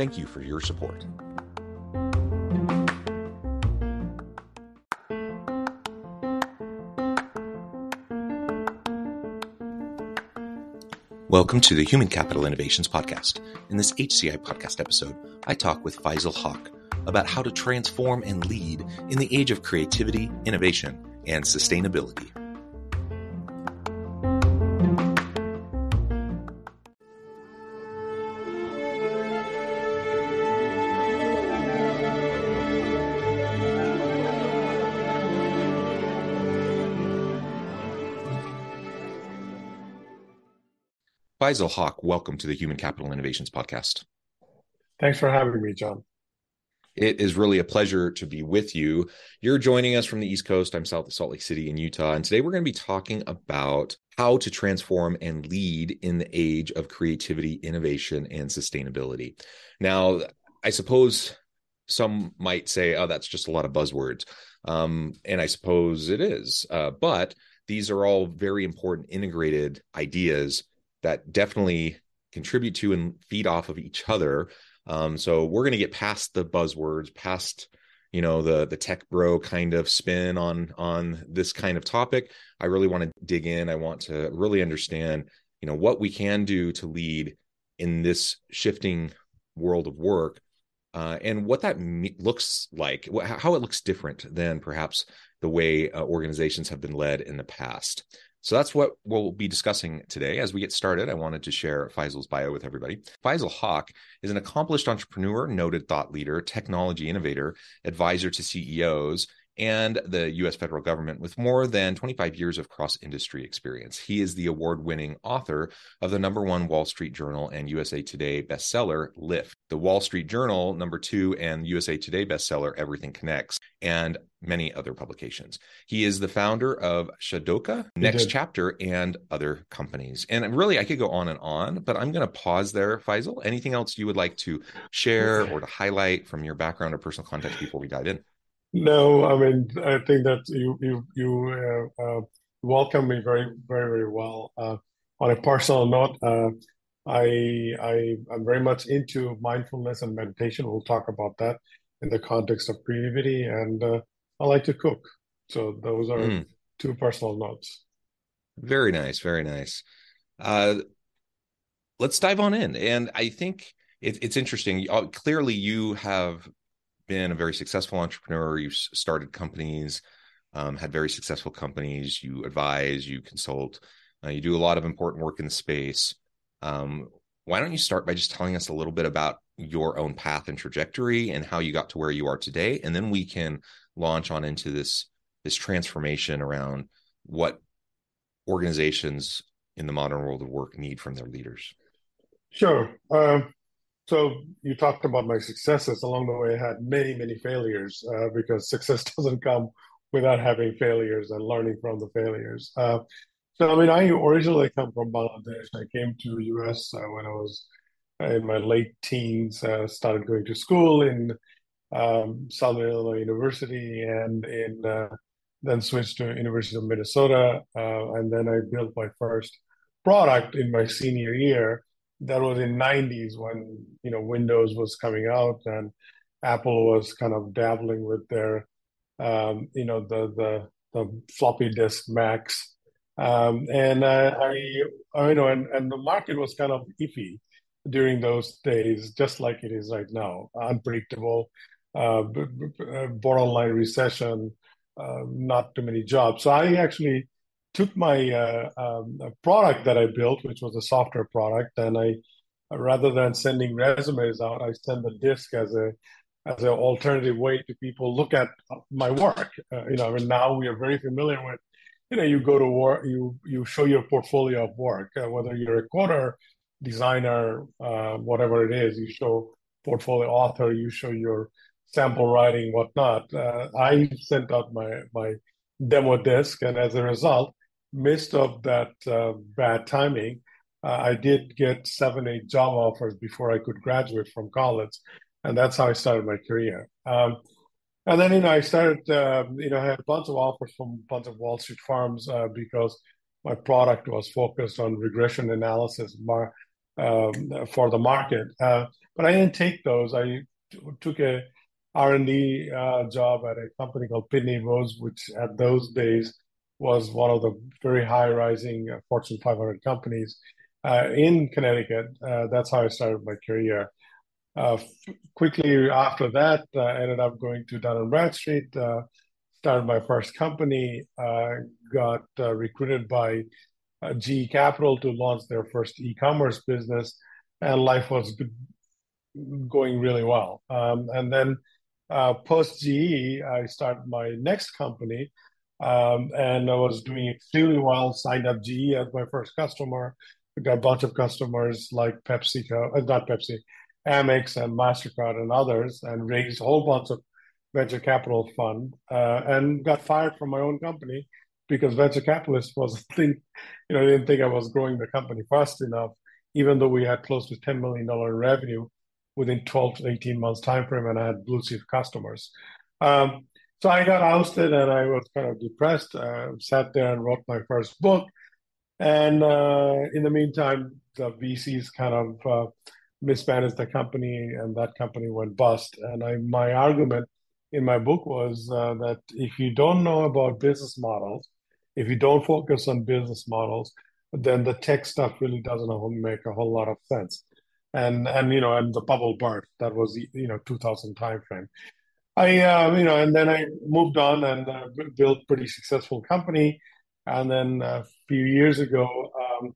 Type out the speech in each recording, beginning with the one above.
Thank you for your support. Welcome to the Human Capital Innovations Podcast. In this HCI podcast episode, I talk with Faisal Hoque about how to transform and lead in the age of creativity, innovation, and sustainability. Faisal Hoque, welcome to the Human Capital Innovations Podcast. Thanks for having me, John. It is really a pleasure to be with you. You're joining us from the East Coast. I'm south of Salt Lake City in Utah. And today we're going to be talking about how to transform and lead in the age of creativity, innovation, and sustainability. Now, I suppose some might say, oh, that's just a lot of buzzwords. Um, and I suppose it is. Uh, but these are all very important integrated ideas that definitely contribute to and feed off of each other. Um, so we're going to get past the buzzwords, past you know the the tech bro kind of spin on on this kind of topic. I really want to dig in. I want to really understand you know what we can do to lead in this shifting world of work uh, and what that me- looks like, wh- how it looks different than perhaps the way uh, organizations have been led in the past. So that's what we'll be discussing today. As we get started, I wanted to share Faisal's bio with everybody. Faisal Hoque is an accomplished entrepreneur, noted thought leader, technology innovator, advisor to CEOs, and the US federal government with more than 25 years of cross industry experience. He is the award winning author of the number one Wall Street Journal and USA Today bestseller, Lift, the Wall Street Journal number two and USA Today bestseller, Everything Connects, and many other publications. He is the founder of Shadoka, Next Chapter, and other companies. And really, I could go on and on, but I'm going to pause there, Faisal. Anything else you would like to share or to highlight from your background or personal context before we dive in? No, I mean, I think that you you you uh, uh, welcome me very very very well. Uh, on a personal note, uh, I I am very much into mindfulness and meditation. We'll talk about that in the context of creativity, and uh, I like to cook. So those are mm. two personal notes. Very nice, very nice. Uh, let's dive on in, and I think it, it's interesting. Clearly, you have been a very successful entrepreneur. You've started companies, um, had very successful companies. You advise, you consult, uh, you do a lot of important work in the space. Um, why don't you start by just telling us a little bit about your own path and trajectory and how you got to where you are today, and then we can launch on into this this transformation around what organizations in the modern world of work need from their leaders. Sure. Uh, so you talked about my successes along the way. I had many, many failures uh, because success doesn't come without having failures and learning from the failures. Uh, so I mean, I originally come from Bangladesh. I came to U.S. Uh, when I was in my late teens. Uh, started going to school in um, Southern Illinois University, and in uh, then switched to University of Minnesota, uh, and then I built my first product in my senior year that was in 90s when you know windows was coming out and apple was kind of dabbling with their um, you know the the the floppy disk macs um, and uh, I, I you know and, and the market was kind of iffy during those days, just like it is right now, unpredictable, uh, borderline recession, uh, not too many jobs. So I actually took my uh, um, product that I built, which was a software product, and I rather than sending resumes out, I send the disc as a as an alternative way to people look at my work. Uh, you know, and now we are very familiar with, you know, you go to work, you you show your portfolio of work, uh, whether you're a coder, designer, uh, whatever it is, you show portfolio author, you show your sample writing, whatnot. Uh, I sent out my my demo disc, and as a result, midst of that uh, bad timing, uh, I did get seven, eight job offers before I could graduate from college, and that's how I started my career. Um, and then, you know, I started, uh, you know, I had a bunch of offers from a bunch of Wall Street firms uh, because my product was focused on regression analysis mar- um, for the market. Uh, but I didn't take those. I t- took a R&D uh, job at a company called Pitney Bowes, which at those days was one of the very high-rising uh, Fortune 500 companies uh, in Connecticut. Uh, that's how I started my career. Uh, f- quickly after that, I uh, ended up going to Dun and Bradstreet, uh, started my first company, got recruited by GE Capital to launch their first e-commerce business, and life was going really well. Um, and then post GE, I started my next company, um, and I was doing extremely well. Signed up GE as my first customer, got a bunch of customers like PepsiCo, uh, not Pepsi, Amex and Mastercard and others, and raised a whole bunch of venture capital fund, uh, and got fired from my own company because venture capitalists was think, you know, didn't think I was growing the company fast enough, even though we had close to ten million dollar revenue within 12 to 18 months time frame, and I had blue chip customers. Um, so I got ousted, and I was kind of depressed. Uh, sat there and wrote my first book and uh, in the meantime, the VCs kind of uh, mismanaged the company, and that company went bust. And I, my argument in my book was uh, that if you don't know about business models, if you don't focus on business models, then the tech stuff really doesn't make a whole lot of sense. And and you know, and the bubble burst. That was you know 2000 timeframe. I uh, you know, and then I moved on and uh, built pretty successful company. And then a few years ago, um,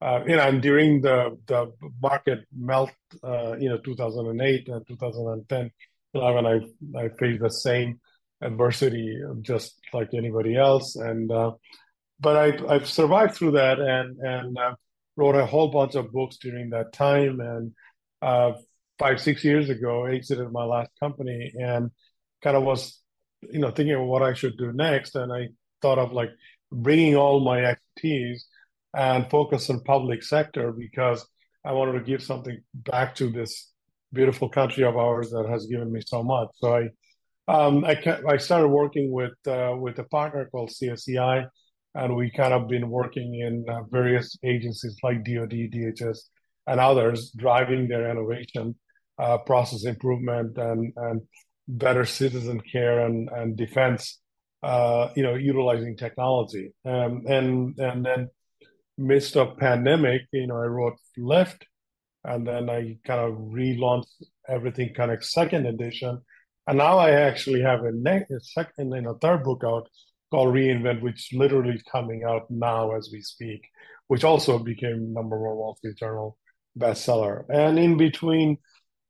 uh, you know, and during the the market melt, uh, you know, 2008 and 2010, 11, I I faced the same adversity just like anybody else, and uh, but I I've survived through that and and uh, wrote a whole bunch of books during that time, and five six years ago, exited my last company and kind of was you know thinking of what I should do next, and I thought of like bringing all my expertise and focus on public sector because I wanted to give something back to this beautiful country of ours that has given me so much. So I um, I, I started working with uh, with a partner called CACI, and we kind of been working in uh, various agencies like DoD, DHS, and others, driving their innovation, uh, process improvement, and and better citizen care and and defense uh, you know, utilizing technology. Um, and and then midst of pandemic, you know, I wrote Lift, and then I kind of relaunched everything kind of second edition, and now I actually have a, a second and a third book out called Reinvent, which literally is coming out now as we speak, which also became number one Wall Street Journal bestseller. And in between,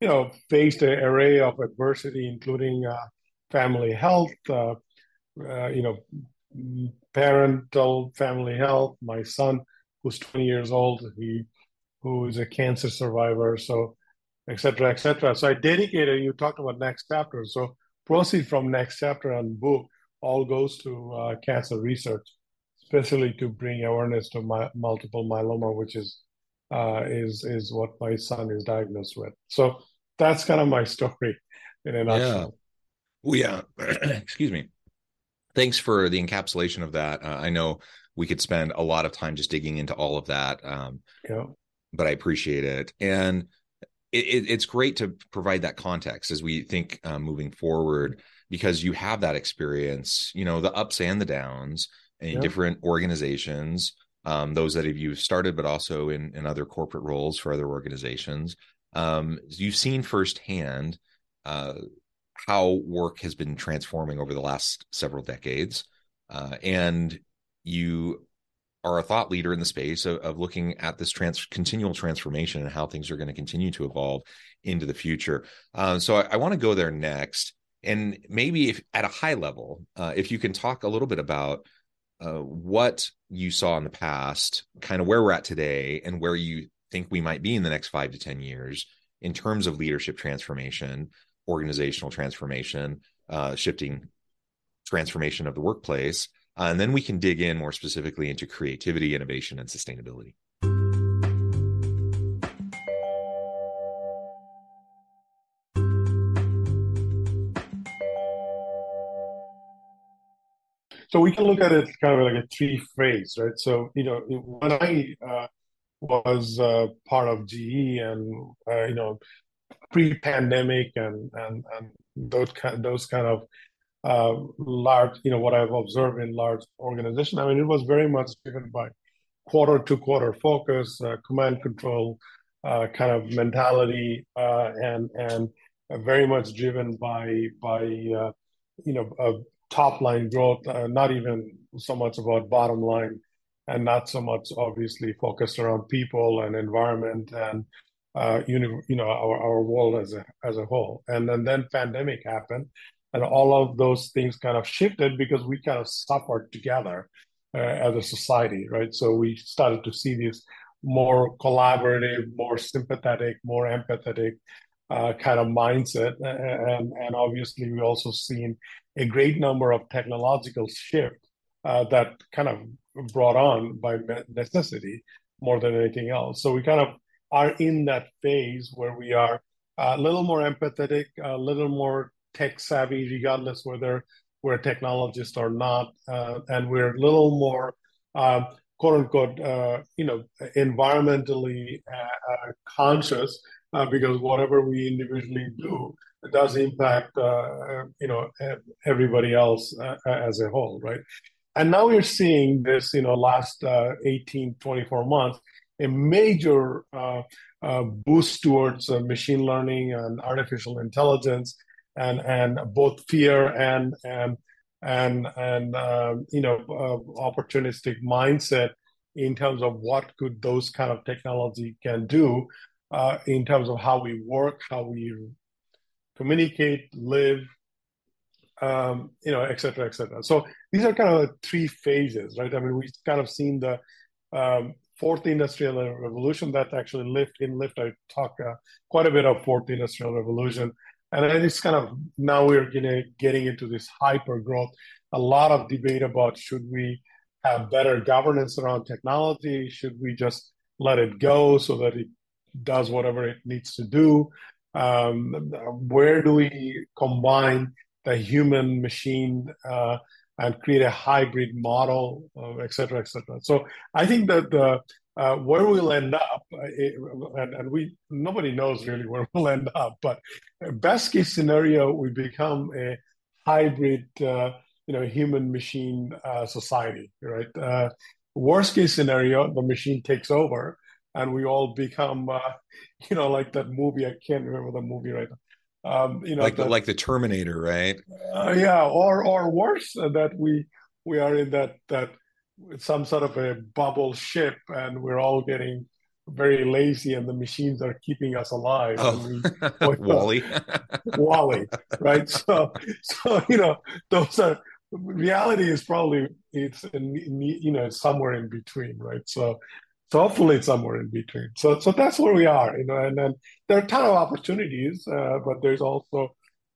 you know, faced an array of adversity, including uh, family health, uh, uh, you know, parental family health. My son, who's 20 years old, he who is a cancer survivor, so etc. etc. So I dedicated. You talked about next chapter, so proceed from next chapter and book all goes to uh, cancer research, especially to bring awareness to my, multiple myeloma, which is uh, is is what my son is diagnosed with. So that's kind of my story in a nutshell. Yeah. Well, yeah. Excuse me thanks for the encapsulation of that. Uh, I know we could spend a lot of time just digging into all of that, um, yeah. but I appreciate it. And it, it, it's great to provide that context as we think uh, moving forward because you have that experience, you know, the ups and the downs in yeah. different organizations. Um, those that have you started, but also in, in other corporate roles for other organizations. Um, you've seen firsthand uh, how work has been transforming over the last several decades. Uh, and you are a thought leader in the space of, of looking at this trans- continual transformation and how things are going to continue to evolve into the future. Uh, so I, I want to go there next, and maybe if at a high level, uh, if you can talk a little bit about uh, what you saw in the past, kind of where we're at today, and where you think we might be in the next five to ten years in terms of leadership transformation, organizational transformation, uh, shifting transformation of the workplace uh, and then we can dig in more specifically into creativity, innovation, and sustainability. So we can look at it kind of like a three phase, right? So, you know, when I uh, was uh, part of GE and, uh, you know, pre-pandemic and, and, and those kind, those kind of uh, large, you know, what I've observed in large organizations. I mean, it was very much driven by quarter to quarter focus, uh, command control uh, kind of mentality, uh, and and very much driven by by uh, you know top line growth, uh, not even so much about bottom line, and not so much obviously focused around people and environment and uh, you know, you know our, our world as a as a whole. And, and then pandemic happened, and all of those things kind of shifted because we kind of suffered together uh, as a society, right? So we started to see this more collaborative, more sympathetic, more empathetic uh, kind of mindset, and and obviously we've also seen a great number of technological shift uh, that kind of brought on by necessity more than anything else. So we kind of are in that phase where we are a little more empathetic, a little more tech savvy, regardless whether we're a technologist or not, uh, and we're a little more uh, quote unquote, uh, you know, environmentally uh, uh, conscious uh, because whatever we individually do does impact, uh, uh, you know, everybody else uh, as a whole, right? And now we're seeing this, you know, last 18, 24 months, a major boost towards machine learning and artificial intelligence and and both fear and and and and um, you know uh, opportunistic mindset in terms of what could those kind of technology can do uh, in terms of how we work, how we communicate, live, um, you know, et cetera, et cetera. So these are kind of three phases, right? I mean, we've kind of seen the um, fourth industrial revolution that actually lift in lift. I talk uh, quite a bit of fourth industrial revolution and it's kind of now we're gonna getting into this hyper growth. A lot of debate about should we have better governance around technology? Should we just let it go so that it does whatever it needs to do? Um, where do we combine the human machine uh, and create a hybrid model, uh, et cetera, et cetera? So I think that the uh, where we'll end up, uh, and, and, we nobody knows really where we'll end up. But best case scenario, we become a hybrid, uh, you know, human machine uh, society, right? Uh, worst case scenario, the machine takes over, and we all become, uh, you know, like that movie. I can't remember the movie right now. Um, you know, like the, like the Terminator, right? yeah, or or worse, that we we are in that that some sort of a bubble ship and we're all getting very lazy and the machines are keeping us alive. Oh, WALL-E. WALL-E, right? So, so, you know, those are, reality is probably, it's, in, you know, somewhere in between, right? So, so hopefully it's somewhere in between. So, so that's where we are, you know, and then there are a ton of opportunities, uh, but there's also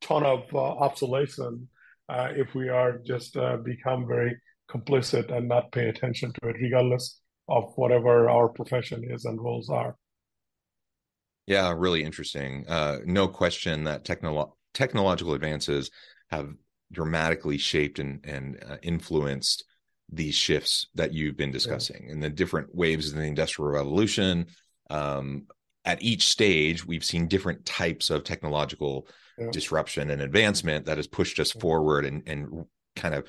a ton of uh, obsolescence uh, if we are just uh, become very complicit and not pay attention to it, regardless of whatever our profession is and roles are. Yeah, really interesting. Uh, no question that technolo- technological advances have dramatically shaped and, and uh, influenced these shifts that you've been discussing yeah. and the different waves of the industrial revolution. Um, at each stage, we've seen different types of technological yeah. disruption and advancement that has pushed us forward and, and kind of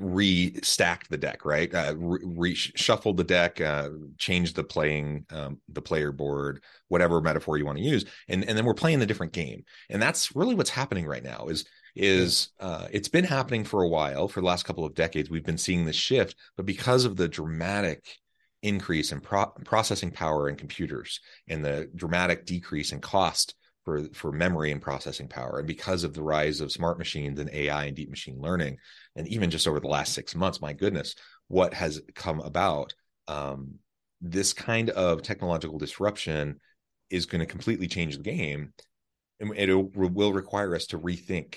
restacked the deck, right? Uh, re- shuffled the deck, uh, changed the playing, um, the player board, whatever metaphor you want to use, and and then we're playing a different game, and that's really what's happening right now. Is is uh, it's been happening for a while for the last couple of decades. We've been seeing this shift, but because of the dramatic increase in pro- processing power in computers and the dramatic decrease in cost for for memory and processing power and because of the rise of smart machines and ai and deep machine learning and even just over the last six months my goodness what has come about um, this kind of technological disruption is going to completely change the game and it will require us to rethink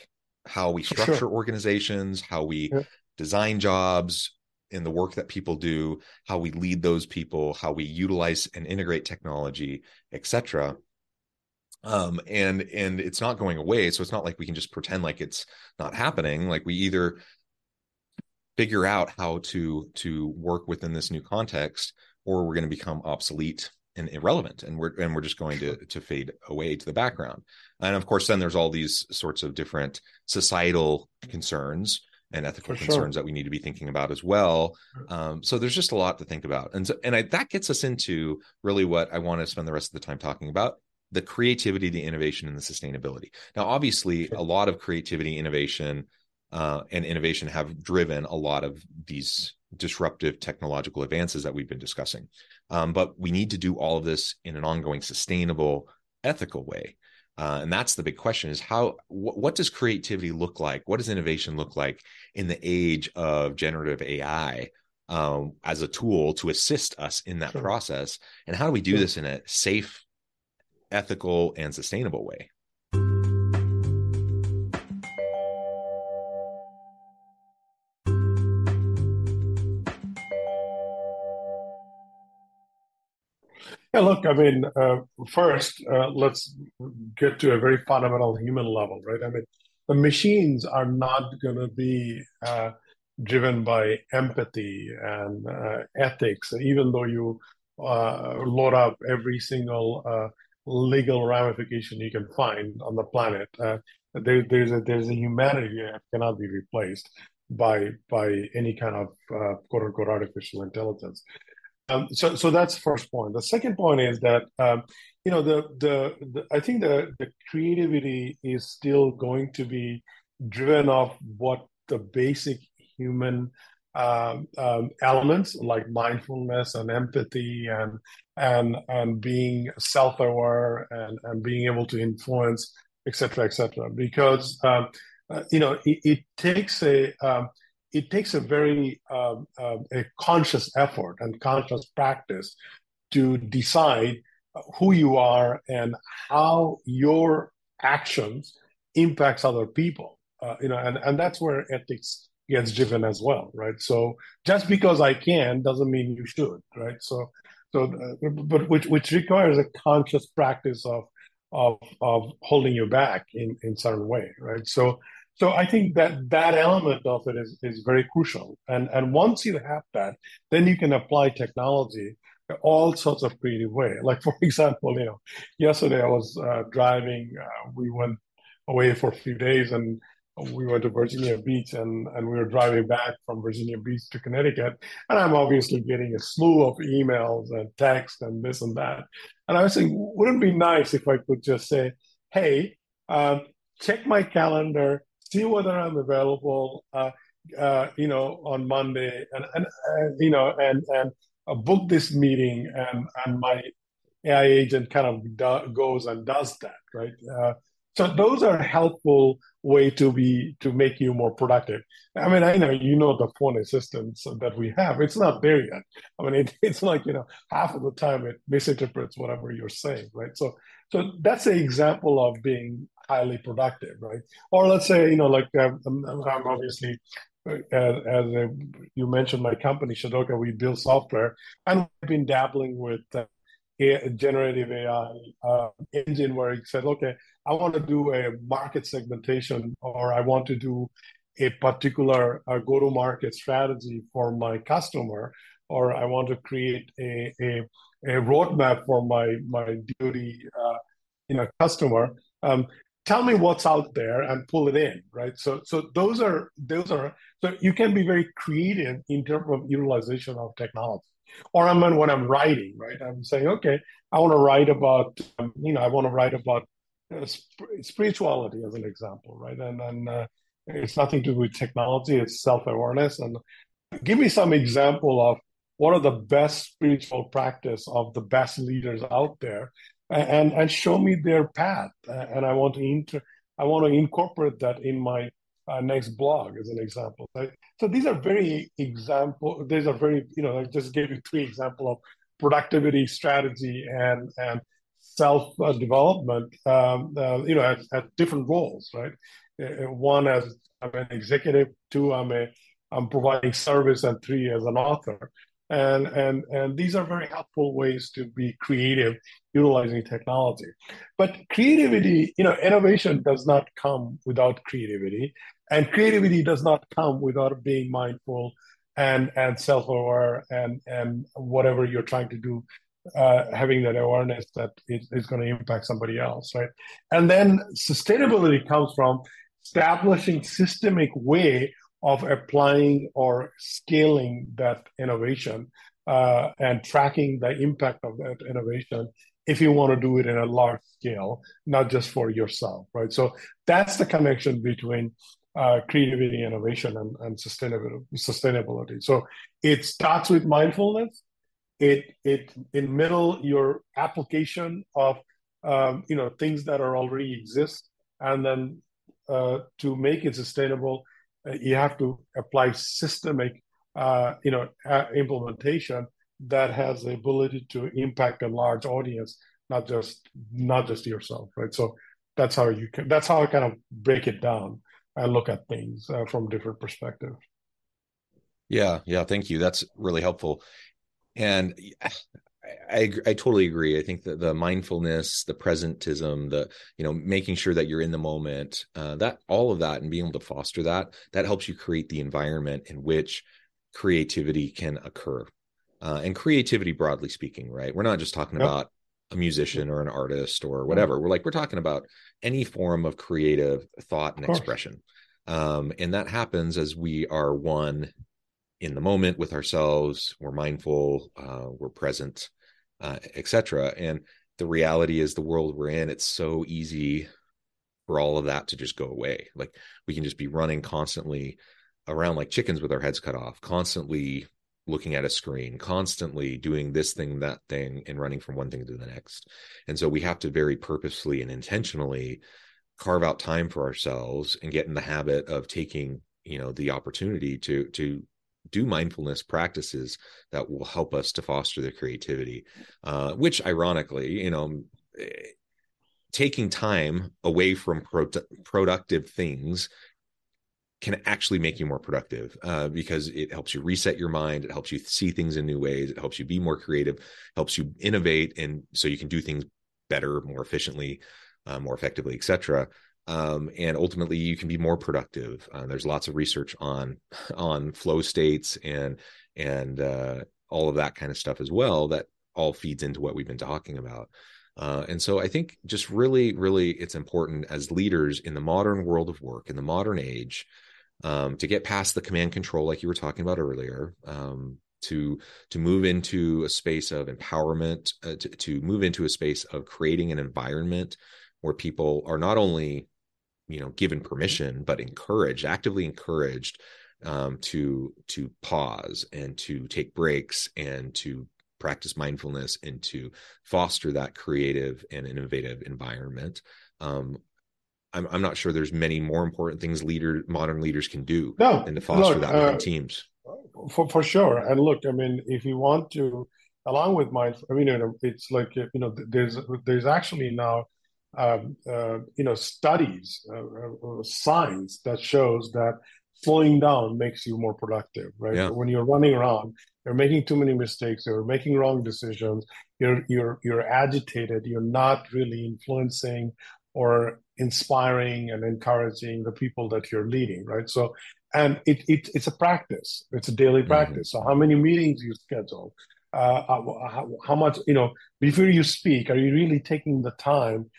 how we structure sure. organizations how we yeah. design jobs in the work that people do how we lead those people how we utilize and integrate technology etc um and and it's not going away so it's not like we can just pretend like it's not happening like we either figure out how to to work within this new context or we're going to become obsolete and irrelevant and we're and we're just going to to fade away to the background and of course then there's all these sorts of different societal concerns and ethical For concerns sure. that we need to be thinking about as well. Um, so there's just a lot to think about, and so, and I, that gets us into really what I want to spend the rest of the time talking about: the creativity, the innovation, and the sustainability. Now, obviously, sure. a lot of creativity, innovation, uh, and innovation have driven a lot of these disruptive technological advances that we've been discussing. Um, but we need to do all of this in an ongoing, sustainable, ethical way. Uh, and that's the big question is how wh- what does creativity look like what does innovation look like in the age of generative ai um, as a tool to assist us in that sure. process and how do we do sure. this in a safe ethical and sustainable way Yeah, look, I mean, uh, first, uh, let's get to a very fundamental human level, right? I mean, the machines are not going to be uh, driven by empathy and uh, ethics, even though you uh, load up every single uh, legal ramification you can find on the planet. There, there's a there's a humanity that cannot be replaced by by any kind of quote unquote artificial intelligence. Um, so, so that's the first point. The second point is that um, you know the, the, the I think the the creativity is still going to be driven off what the basic human um, um, elements like mindfulness and empathy and and and being self-aware and and being able to influence, etc., etc. Because um, uh, you know it, it takes a um, it takes a very uh, a conscious effort and conscious practice to decide who you are and how your actions impacts other people uh, you know and, and that's where ethics gets driven as well right? So just because i can doesn't mean you should right? So so uh, but which which requires a conscious practice of of of holding you back in in certain way right? So so I think that that element of it is, is very crucial. And, and once you have that, then you can apply technology all sorts of creative way. Like for example, you know, yesterday I was uh, driving. Uh, we went away for a few days, and we went to Virginia Beach, and and we were driving back from Virginia Beach to Connecticut. And I'm obviously getting a slew of emails and text and this and that. And I was saying, wouldn't it be nice if I could just say, hey, um, check my calendar see whether I'm available, uh, uh, you know, on Monday, and and uh, you know, and and uh, book this meeting, and and my AI agent kind of do, goes and does that, right? Uh, so those are helpful way to be to make you more productive. I mean, I know you know the phone assistants that we have. It's not there yet. I mean, it, it's like you know half of the time it misinterprets whatever you're saying, right? So so that's an example of being highly productive, right? Or let's say, you know, like um, I'm obviously, uh, as, as a, you mentioned, my company Shadoka, we build software, and we've been dabbling with uh, a generative AI uh, engine where it said, okay, I want to do a market segmentation, or I want to do a particular uh, go-to-market strategy for my customer, or I want to create a, a, a roadmap for my my duty, uh, you know, customer. Um, tell me what's out there and pull it in right? So so those are those are so you can be very creative in terms of utilization of technology. Or i'm when i'm writing right? I'm saying okay i want to write about um, you know i want to write about uh, sp- spirituality as an example right? And and uh, it's nothing to do with technology it's self-awareness. And give me some example of what are the best spiritual practice of the best leaders out there and and show me their path and i want to inter i want to incorporate that in my uh, next blog as an example right? so these are very example these are very you know i just gave you three example of productivity strategy and and self development um, uh, you know at, at, different roles right one as i'm an executive two i'm a i'm providing service and three as an author and and and these are very helpful ways to be creative utilizing technology. But creativity you know innovation does not come without creativity. And creativity does not come without being mindful and and self-aware and and whatever you're trying to do uh, having that awareness that it is going to impact somebody else right? And then sustainability comes from establishing systemic way of applying or scaling that innovation uh, and tracking the impact of that innovation if you want to do it in a large scale, not just for yourself, right? So that's the connection between uh, creativity, innovation, and, and sustainability. So it starts with mindfulness. It it in middle your application of um, you know things that are already exist, and then uh, to make it sustainable, you have to apply systemic, uh, you know, uh, implementation that has the ability to impact a large audience, not just not just yourself, right? So that's how you can. That's how I kind of break it down and look at things uh, from different perspectives. Yeah, yeah, thank you. That's really helpful. And I, I totally agree. I think that the mindfulness, the presentism, the you know making sure that you're in the moment, uh, that all of that, and being able to foster that, that helps you create the environment in which creativity can occur. Uh, and creativity, broadly speaking, right? We're not just talking yep. about a musician or an artist or whatever. We're like we're talking about any form of creative thought and expression, um, and that happens as we are one in the moment with ourselves. We're mindful. Uh, we're present uh, etc. And the reality is, the world we're in, it's so easy for all of that to just go away. Like we can just be running constantly around like chickens with our heads cut off, constantly looking at a screen, constantly doing this thing, that thing, and running from one thing to the next. And so we have to very purposefully and intentionally carve out time for ourselves and get in the habit of taking you know the opportunity to to do mindfulness practices that will help us to foster the creativity uh, which ironically you know eh, taking time away from pro- productive things can actually make you more productive uh, because it helps you reset your mind it helps you see things in new ways it helps you be more creative helps you innovate and so you can do things better more efficiently uh, more effectively etc um, and ultimately you can be more productive. Uh, there's lots of research on on flow states and and uh, all of that kind of stuff as well that all feeds into what we've been talking about. Uh, and so I think just really, really, it's important as leaders in the modern world of work in the modern age um, to get past the command control, like you were talking about earlier, um, to to move into a space of empowerment, uh, to, to move into a space of creating an environment where people are not only you know given permission but encouraged actively encouraged um, to to pause and to take breaks and to practice mindfulness and to foster that creative and innovative environment. Um, I'm, I'm not sure there's many more important things leader modern leaders can do no, than to foster look, that within uh, teams. for, for sure. And look i mean if you want to along with mindfulness i mean you know, it's like you know there's there's actually now you know studies, uh, uh, science that shows that slowing down makes you more productive. Right? Yeah. When you're running around, you're making too many mistakes. You're making wrong decisions. You're you're you're agitated. You're not really influencing or inspiring and encouraging the people that you're leading. Right? So and it, it it's a practice. It's a daily mm-hmm. practice. Mm-hmm. So how many meetings you schedule? Uh, how, how, much you know before you speak? Are you really taking the time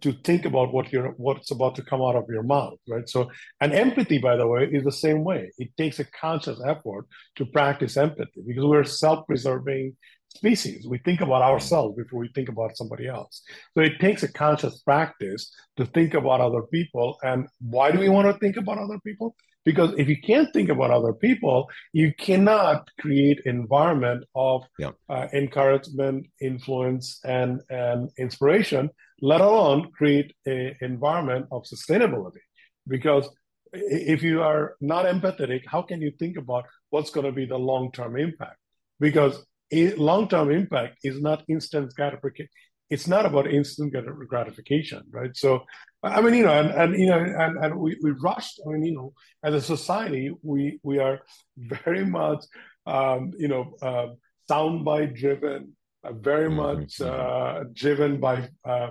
to think about what you're what's about to come out of your mouth right? So and empathy by the way is the same way. It takes a conscious effort to practice empathy because we're self-preserving species. We think about ourselves before we think about somebody else. So it takes a conscious practice to think about other people. And why do we want to think about other people because if you can't think about other people you cannot create environment of yeah. uh, encouragement influence and and inspiration let alone create an environment of sustainability. Because if you are not empathetic how can you think about what's going to be the long-term impact? Because long-term impact is not instant gratification it's not about instant gratification, right? So, I mean, you know, and, and you know, and, and we, we rushed. I mean, you know, as a society, we we are very much, um, you know, uh, soundbite driven, uh, very mm-hmm. much uh, driven by uh,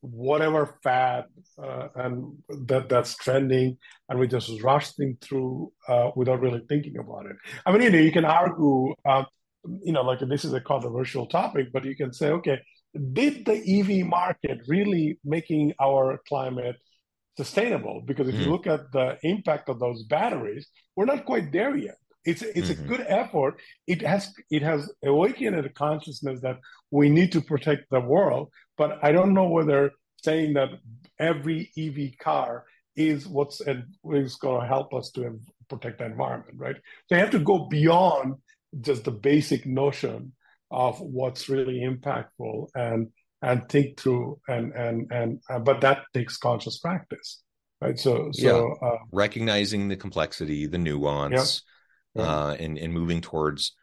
whatever fad uh, and that that's trending, and we just rushing through uh, without really thinking about it. I mean, you know, you can argue. Um, you know, like this is a controversial topic, but you can say, okay, did the EV market really making our climate sustainable? Because if mm-hmm. you look at the impact of those batteries, we're not quite there yet. It's it's mm-hmm. a good effort. It has it has awakened a consciousness that we need to protect the world. But I don't know whether saying that every EV car is what's is going to help us to protect the environment, right? So you have to go beyond just the basic notion of what's really impactful and and think through and and and uh, but that takes conscious practice right so so yeah. uh, recognizing the complexity the nuance yeah. Yeah. Uh, and and moving towards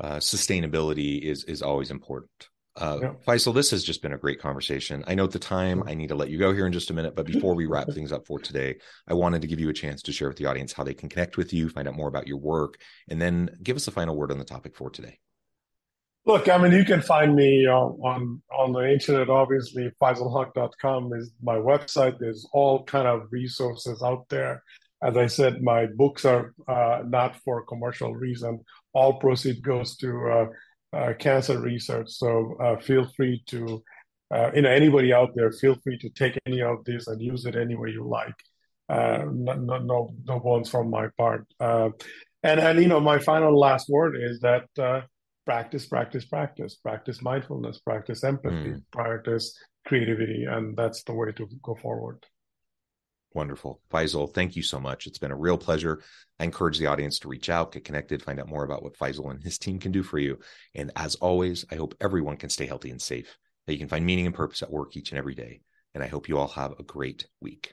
uh, sustainability is is always important uh. Faisal, this has just been a great conversation. I know at the time I need to let you go here in just a minute, but before we wrap things up for today, I wanted to give you a chance to share with the audience how they can connect with you, find out more about your work, and then give us a final word on the topic for today. Look, I mean, you can find me on on, on the internet. Obviously, faisalhoque.com is my website. There's all kind of resources out there. As I said, my books are uh, not for commercial reason. All proceed goes to uh, uh, cancer research. So uh, feel free to, uh, you know, anybody out there, feel free to take any of this and use it any way you like. Uh, no, no, no, no bones from my part. and and you know, my final last word is that practice, practice, practice, practice mindfulness, practice empathy, mm. practice creativity. And that's the way to go forward. Wonderful. Faisal, thank you so much. It's been a real pleasure. I encourage the audience to reach out, get connected, find out more about what Faisal and his team can do for you. And as always, I hope everyone can stay healthy and safe, that you can find meaning and purpose at work each and every day. And I hope you all have a great week.